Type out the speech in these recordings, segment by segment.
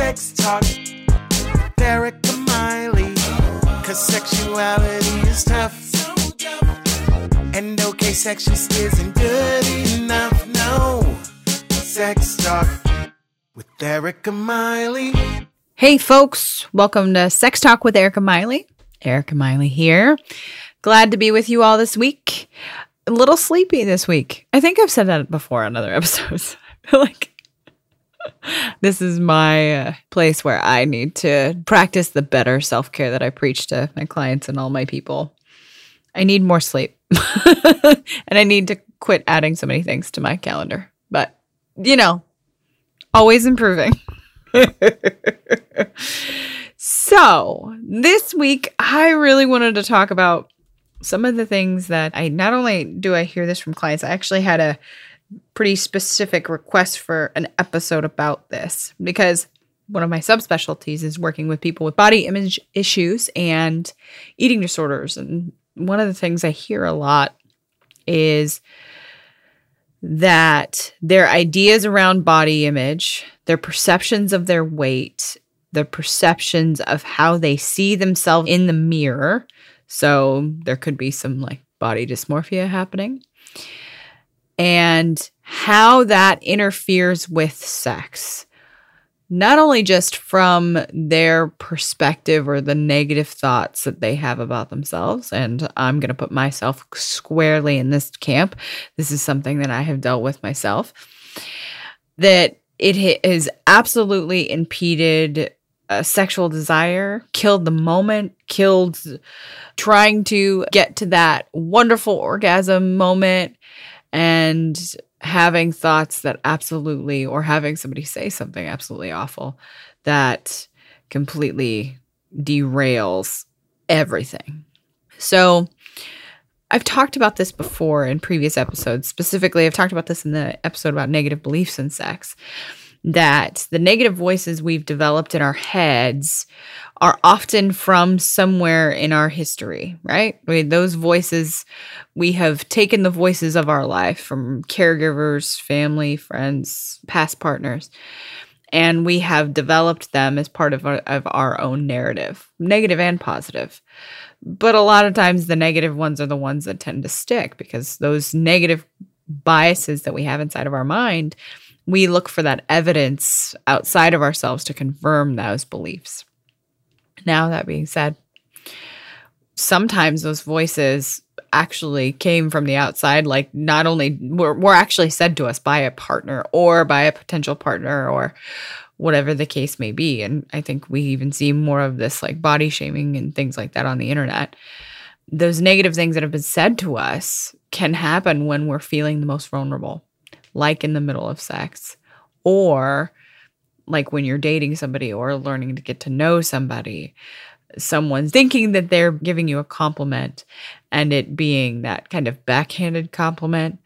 Sex Talk with Erica Miley. Cause sexuality is tough. And okay, sex just isn't good enough. No. Sex Talk with Erica Miley. Hey, folks, welcome to Sex Talk with Erica Miley. Erica Miley here. Glad to be with you all this week. A little sleepy this week. I think I've said that before on other episodes. Like this is my uh, place where I need to practice the better self care that I preach to my clients and all my people. I need more sleep. and I need to quit adding so many things to my calendar. But, you know, always improving. so, this week, I really wanted to talk about some of the things that I not only do I hear this from clients, I actually had a pretty specific request for an episode about this because one of my subspecialties is working with people with body image issues and eating disorders. And one of the things I hear a lot is that their ideas around body image, their perceptions of their weight, their perceptions of how they see themselves in the mirror. So there could be some like body dysmorphia happening and how that interferes with sex. Not only just from their perspective or the negative thoughts that they have about themselves, and I'm going to put myself squarely in this camp. This is something that I have dealt with myself. That it has absolutely impeded a sexual desire, killed the moment, killed trying to get to that wonderful orgasm moment, and having thoughts that absolutely, or having somebody say something absolutely awful that completely derails everything. So, I've talked about this before in previous episodes. Specifically, I've talked about this in the episode about negative beliefs in sex that the negative voices we've developed in our heads are often from somewhere in our history, right? I mean, those voices, we have taken the voices of our life from caregivers, family, friends, past partners, and we have developed them as part of our, of our own narrative, negative and positive. But a lot of times, the negative ones are the ones that tend to stick because those negative biases that we have inside of our mind we look for that evidence outside of ourselves to confirm those beliefs. Now, that being said, sometimes those voices actually came from the outside, like not only were, were actually said to us by a partner or by a potential partner or whatever the case may be. And I think we even see more of this like body shaming and things like that on the internet. Those negative things that have been said to us can happen when we're feeling the most vulnerable like in the middle of sex, or like when you're dating somebody or learning to get to know somebody, someone's thinking that they're giving you a compliment and it being that kind of backhanded compliment,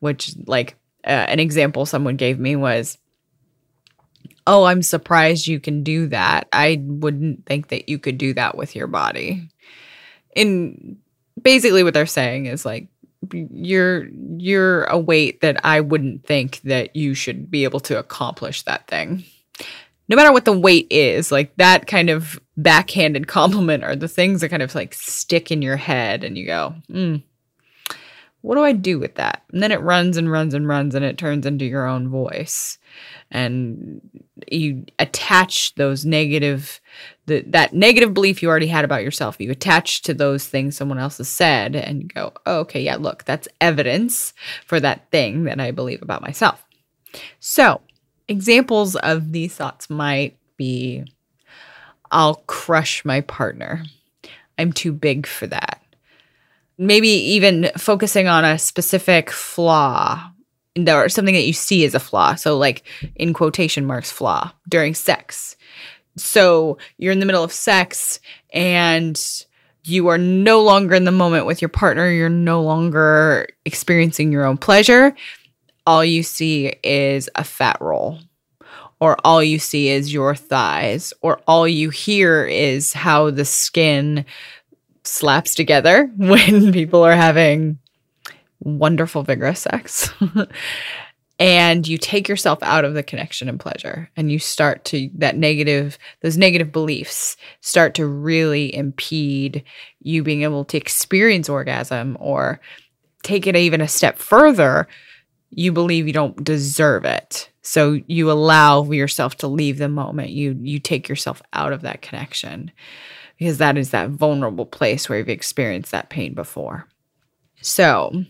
which, like, uh, an example someone gave me was, Oh, I'm surprised you can do that. I wouldn't think that you could do that with your body. And basically, what they're saying is like, you're you're a weight that I wouldn't think that you should be able to accomplish that thing. No matter what the weight is, like that kind of backhanded compliment are the things that kind of like stick in your head and you go, hmm, what do I do with that? And then it runs and runs and runs and it turns into your own voice. And you attach those negative the, that negative belief you already had about yourself, you attach to those things someone else has said and you go, oh, okay, yeah, look, that's evidence for that thing that I believe about myself. So, examples of these thoughts might be I'll crush my partner. I'm too big for that. Maybe even focusing on a specific flaw or something that you see as a flaw. So, like in quotation marks, flaw during sex so you're in the middle of sex and you are no longer in the moment with your partner. You're no longer experiencing your own pleasure. All you see is a fat roll, or all you see is your thighs, or all you hear is how the skin slaps together when people are having wonderful, vigorous sex. and you take yourself out of the connection and pleasure and you start to that negative those negative beliefs start to really impede you being able to experience orgasm or take it even a step further you believe you don't deserve it. So you allow yourself to leave the moment. You you take yourself out of that connection because that is that vulnerable place where you've experienced that pain before. So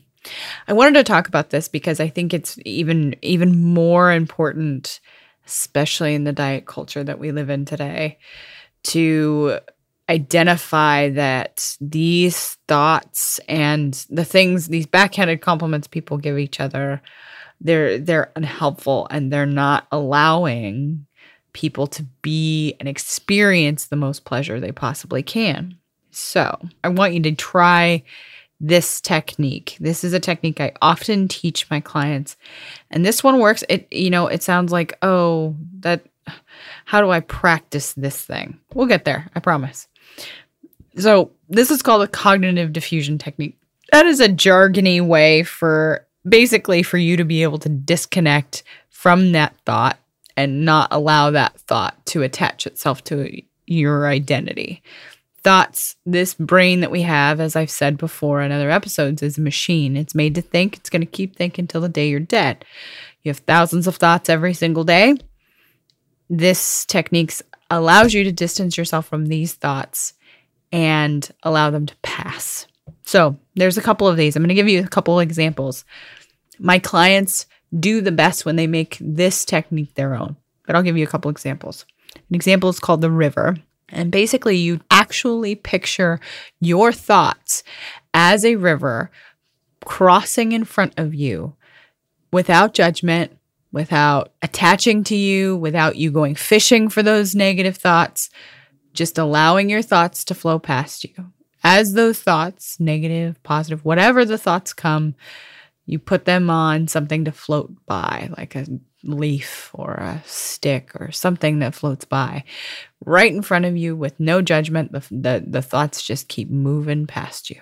I wanted to talk about this because I think it's even even more important, especially in the diet culture that we live in today, to identify that these thoughts and the things these backhanded compliments people give each other they're they're unhelpful and they're not allowing people to be and experience the most pleasure they possibly can. So, I want you to try this technique. This is a technique I often teach my clients. And this one works. It you know, it sounds like, "Oh, that how do I practice this thing?" We'll get there, I promise. So, this is called a cognitive defusion technique. That is a jargony way for basically for you to be able to disconnect from that thought and not allow that thought to attach itself to your identity thoughts, this brain that we have, as I've said before in other episodes, is a machine. It's made to think. It's going to keep thinking till the day you're dead. You have thousands of thoughts every single day. This technique allows you to distance yourself from these thoughts and allow them to pass. So, there's a couple of these. I'm going to give you a couple examples. My clients do the best when they make this technique their own, but I'll give you a couple examples. An example is called the river. And basically, you actually picture your thoughts as a river crossing in front of you without judgment, without attaching to you, without you going fishing for those negative thoughts, just allowing your thoughts to flow past you. As those thoughts, negative, positive, whatever the thoughts come, you put them on something to float by, like a leaf or a stick or something that floats by right in front of you with no judgment. The, the, the thoughts just keep moving past you.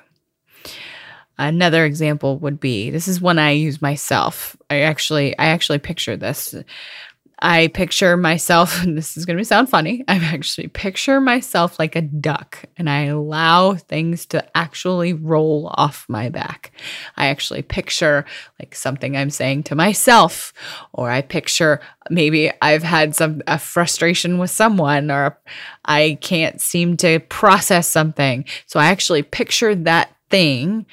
Another example would be this is one I use myself. I actually I actually picture this. I picture myself, and this is going to sound funny. I actually picture myself like a duck and I allow things to actually roll off my back. I actually picture like something I'm saying to myself, or I picture maybe I've had some a frustration with someone, or I can't seem to process something. So I actually picture that thing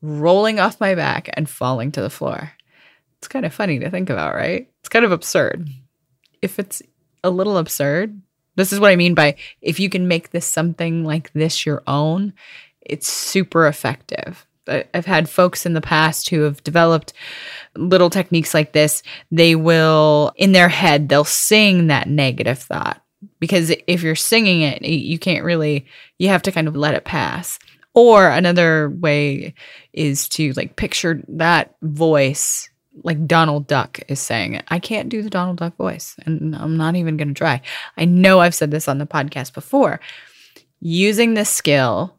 rolling off my back and falling to the floor. It's kind of funny to think about, right? It's kind of absurd if it's a little absurd, this is what I mean by if you can make this something like this your own, it's super effective. I've had folks in the past who have developed little techniques like this. They will, in their head, they'll sing that negative thought because if you're singing it, you can't really, you have to kind of let it pass. Or another way is to like picture that voice like Donald Duck is saying it. I can't do the Donald Duck voice, and I'm not even going to try. I know I've said this on the podcast before. Using this skill,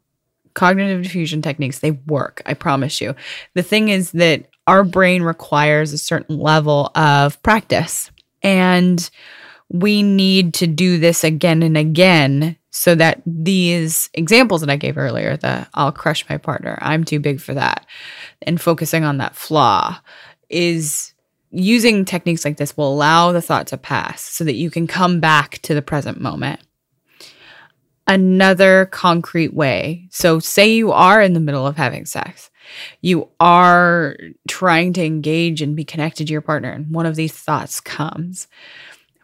cognitive defusion techniques, they work. I promise you. The thing is that our brain requires a certain level of practice, and we need to do this again and again so that these examples that I gave earlier, the I'll crush my partner, I'm too big for that, and focusing on that flaw is using techniques like this will allow the thought to pass so that you can come back to the present moment. Another concrete way. So, say you are in the middle of having sex, you are trying to engage and be connected to your partner, and one of these thoughts comes.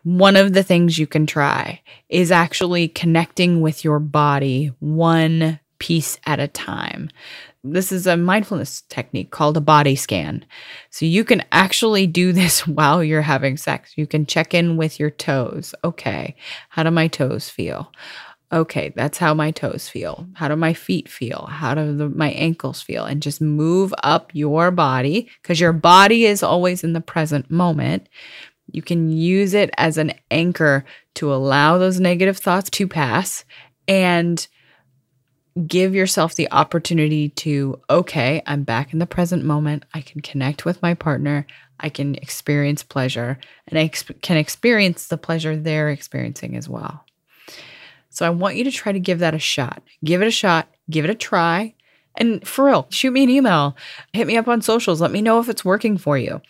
One of the things you can try is actually connecting with your body one piece at a time this is a mindfulness technique called a body scan. So you can actually do this while you're having sex. You can check in with your toes. Okay, how do my toes feel? Okay, that's how my toes feel. How do my feet feel? How do the, my ankles feel? And just move up your body because your body is always in the present moment. You can use it as an anchor to allow those negative thoughts to pass and give yourself the opportunity to, okay, I'm back in the present moment. I can connect with my partner. I can experience pleasure and I can experience the pleasure they're experiencing as well. So I want you to try to give that a shot. Give it a shot, give it a try. And for real, shoot me an email, hit me up on socials, let me know if it's working for you.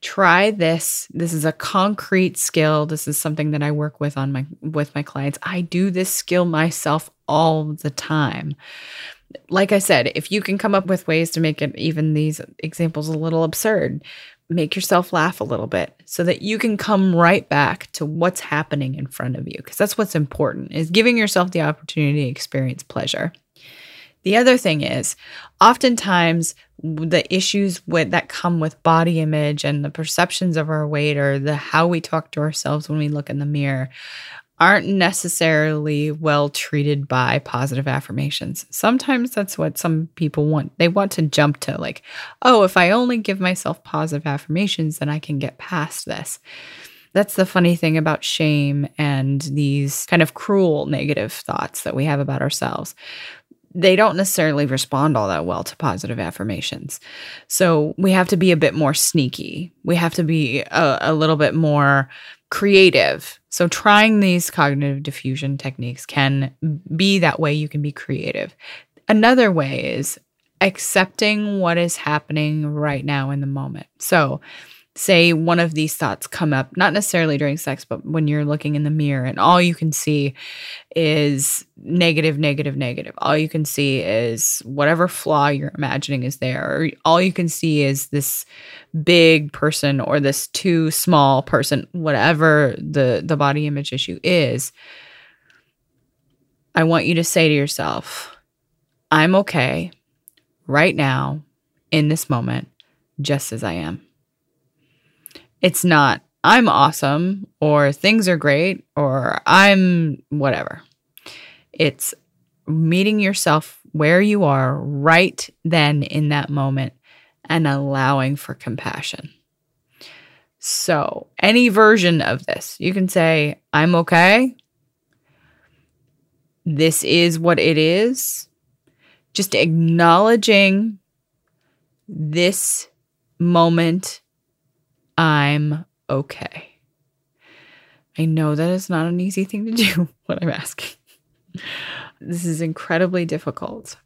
Try this. This is a concrete skill. This is something that I work with on my with my clients. I do this skill myself all the time. Like I said, if you can come up with ways to make it even these examples a little absurd, make yourself laugh a little bit so that you can come right back to what's happening in front of you because that's what's important is giving yourself the opportunity to experience pleasure the other thing is oftentimes the issues with that come with body image and the perceptions of our weight or the how we talk to ourselves when we look in the mirror aren't necessarily well treated by positive affirmations. Sometimes that's what some people want. They want to jump to, like, oh, if I only give myself positive affirmations, then I can get past this. That's the funny thing about shame and these kind of cruel negative thoughts that we have about ourselves they don't necessarily respond all that well to positive affirmations. So we have to be a bit more sneaky. We have to be a, a little bit more creative. So, trying these cognitive defusion techniques can be that way you can be creative. Another way is accepting what is happening right now in the moment. So, say one of these thoughts come up, not necessarily during sex, but when you're looking in the mirror and all you can see is negative, negative, negative. All you can see is whatever flaw you're imagining is there. Or all you can see is this big person or this too small person, whatever the, the body image issue is. I want you to say to yourself, I'm okay right now in this moment, just as I am. It's not, I'm awesome or things are great or I'm whatever. It's meeting yourself where you are right then in that moment and allowing for compassion. So, any version of this, you can say, I'm okay. This is what it is. Just acknowledging this moment I'm okay. I know that is not an easy thing to do, what I'm asking. This is incredibly difficult.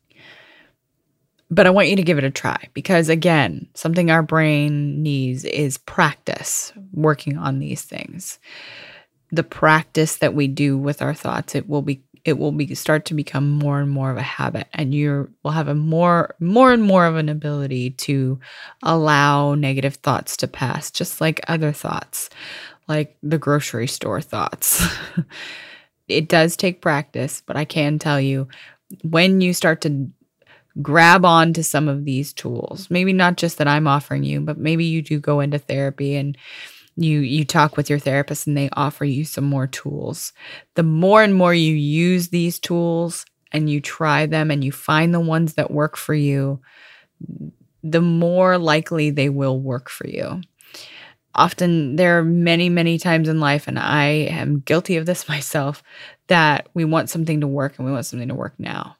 But I want you to give it a try because, again, something our brain needs is practice working on these things. The practice that we do with our thoughts, it will be it will be start to become more and more of a habit and you will have a more more and more of an ability to allow negative thoughts to pass just like other thoughts like the grocery store thoughts. It does take practice but i can tell you when you start to grab on to some of these tools maybe not just that i'm offering you but maybe you do go into therapy and you you talk with your therapist and they offer you some more tools. The more and more you use these tools and you try them and you find the ones that work for you the more likely they will work for you. Often there are many many times in life and i am guilty of this myself that we want something to work and we want something to work now.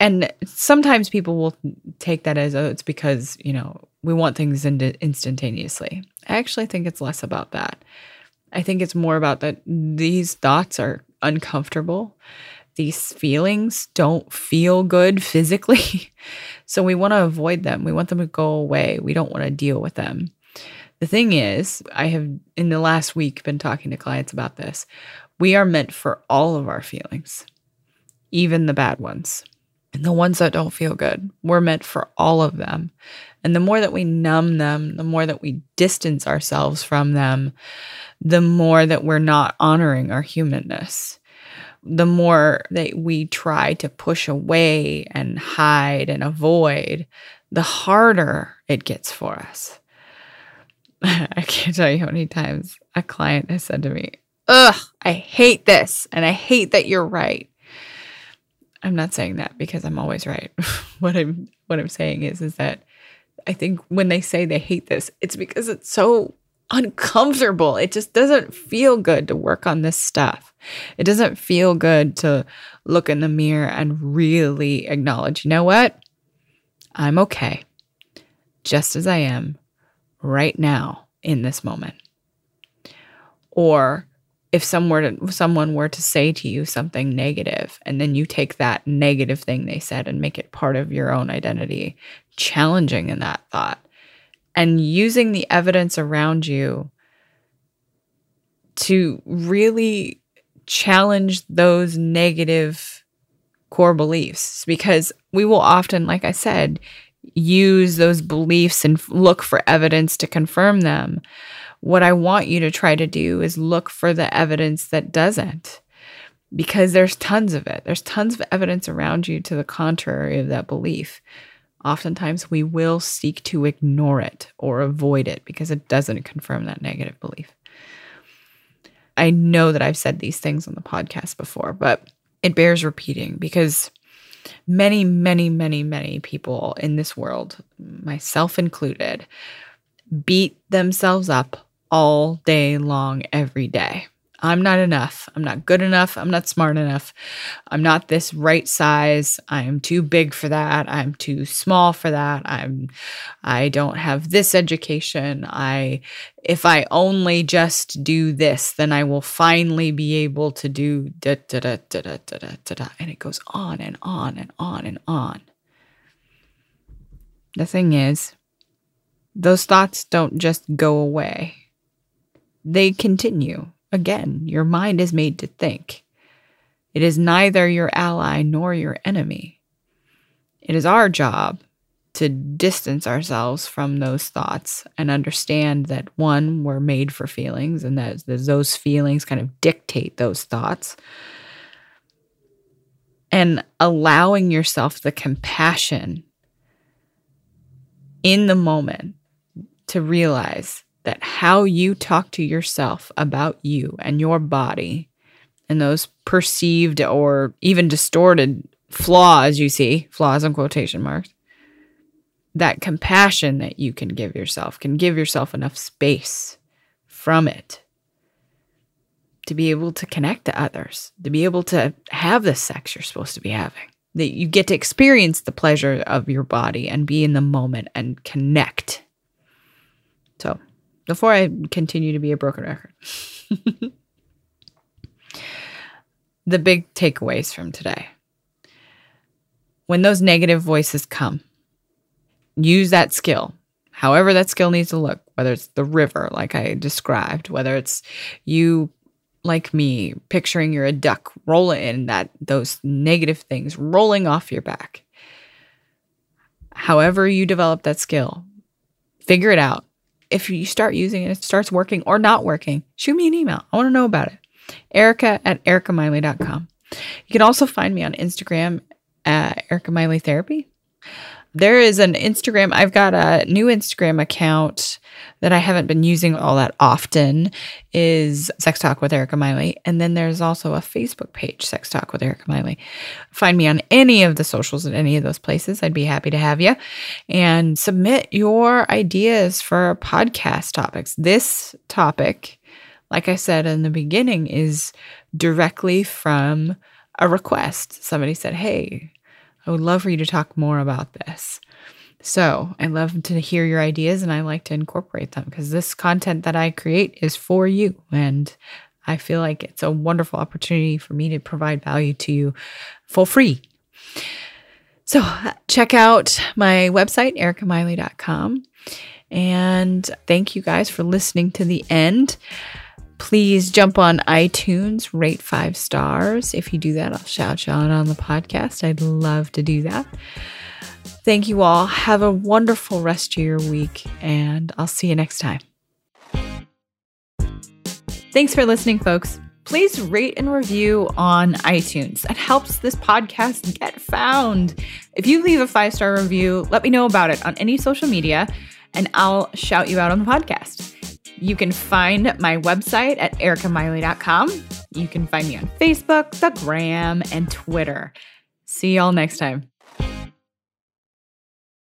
And sometimes people will take that as oh it's because you know we want things in- instantaneously i actually think it's less about that. I think it's more about that these thoughts are uncomfortable. These feelings don't feel good physically. So we want to avoid them. We want them to go away. We don't want to deal with them. The thing is i have in the last week been talking to clients about this. We are meant for all of our feelings even the bad ones and the ones that don't feel good. We're meant for all of them. And the more that we numb them, the more that we distance ourselves from them, the more that we're not honoring our humanness. The more that we try to push away and hide and avoid, the harder it gets for us. I can't tell you how many times a client has said to me, Ugh, I hate this. And I hate that you're right. I'm not saying that because I'm always right. what I'm what I'm saying is is that I think when they say they hate this, it's because it's so uncomfortable. It just doesn't feel good to work on this stuff. It doesn't feel good to look in the mirror and really acknowledge, you know what? I'm okay, just as I am right now in this moment. Or if someone were to, someone were to say to you something negative and then you take that negative thing they said and make it part of your own identity challenging in that thought and using the evidence around you to really challenge those negative core beliefs because we will often like i said use those beliefs and look for evidence to confirm them what I want you to try to do is look for the evidence that doesn't, because there's tons of it. There's tons of evidence around you to the contrary of that belief. Oftentimes, we will seek to ignore it or avoid it because it doesn't confirm that negative belief. I know that I've said these things on the podcast before, but it bears repeating because many, many, many, many people in this world, myself included, beat themselves up all day long, every day. I'm not enough. I'm not good enough. I'm not smart enough. I'm not this right size. I am too big for that. I'm too small for that. I'm I don't have this education. I if I only just do this, then I will finally be able to do da da da da da da da da, da. and it goes on and on and on and on. The thing is, those thoughts don't just go away they continue. Again, your mind is made to think. It is neither your ally nor your enemy. It is our job to distance ourselves from those thoughts and understand that one, we're made for feelings and that those feelings kind of dictate those thoughts. And allowing yourself the compassion in the moment to realize that how you talk to yourself about you and your body and those perceived or even distorted flaws you see, flaws in quotation marks, that compassion that you can give yourself can give yourself enough space from it to be able to connect to others, to be able to have the sex you're supposed to be having. That you get to experience the pleasure of your body and be in the moment and connect. So, before I continue to be a broken record. the big takeaways from today. When those negative voices come, use that skill, however that skill needs to look, whether it's the river, like I described, whether it's you like me picturing you're a duck rolling in that those negative things rolling off your back. However you develop that skill, figure it out if you start using it, it starts working or not working, shoot me an email. I want to know about it. Erica at ericamiley.com. You can also find me on Instagram at Erica Miley Therapy. There is an Instagram, I've got a new Instagram account that I haven't been using all that often is Sex Talk with Erica Miley. And then there's also a Facebook page, Sex Talk with Erica Miley. Find me on any of the socials at any of those places. I'd be happy to have you. And submit your ideas for podcast topics. This topic, like I said in the beginning, is directly from a request. Somebody said, Hey, I would love for you to talk more about this. So I love to hear your ideas and I like to incorporate them because this content that I create is for you. And I feel like it's a wonderful opportunity for me to provide value to you for free. So check out my website, ericamiley.com. And thank you guys for listening to the end. Please jump on iTunes, rate five stars. If you do that, I'll shout you out on the podcast. I'd love to do that. Thank you all. Have a wonderful rest of your week, and I'll see you next time. Thanks for listening, folks. Please rate and review on iTunes. That helps this podcast get found. If you leave a five star review, let me know about it on any social media, and I'll shout you out on the podcast. You can find my website at ericamiley.com. You can find me on Facebook, the Gram, and Twitter. See y'all next time.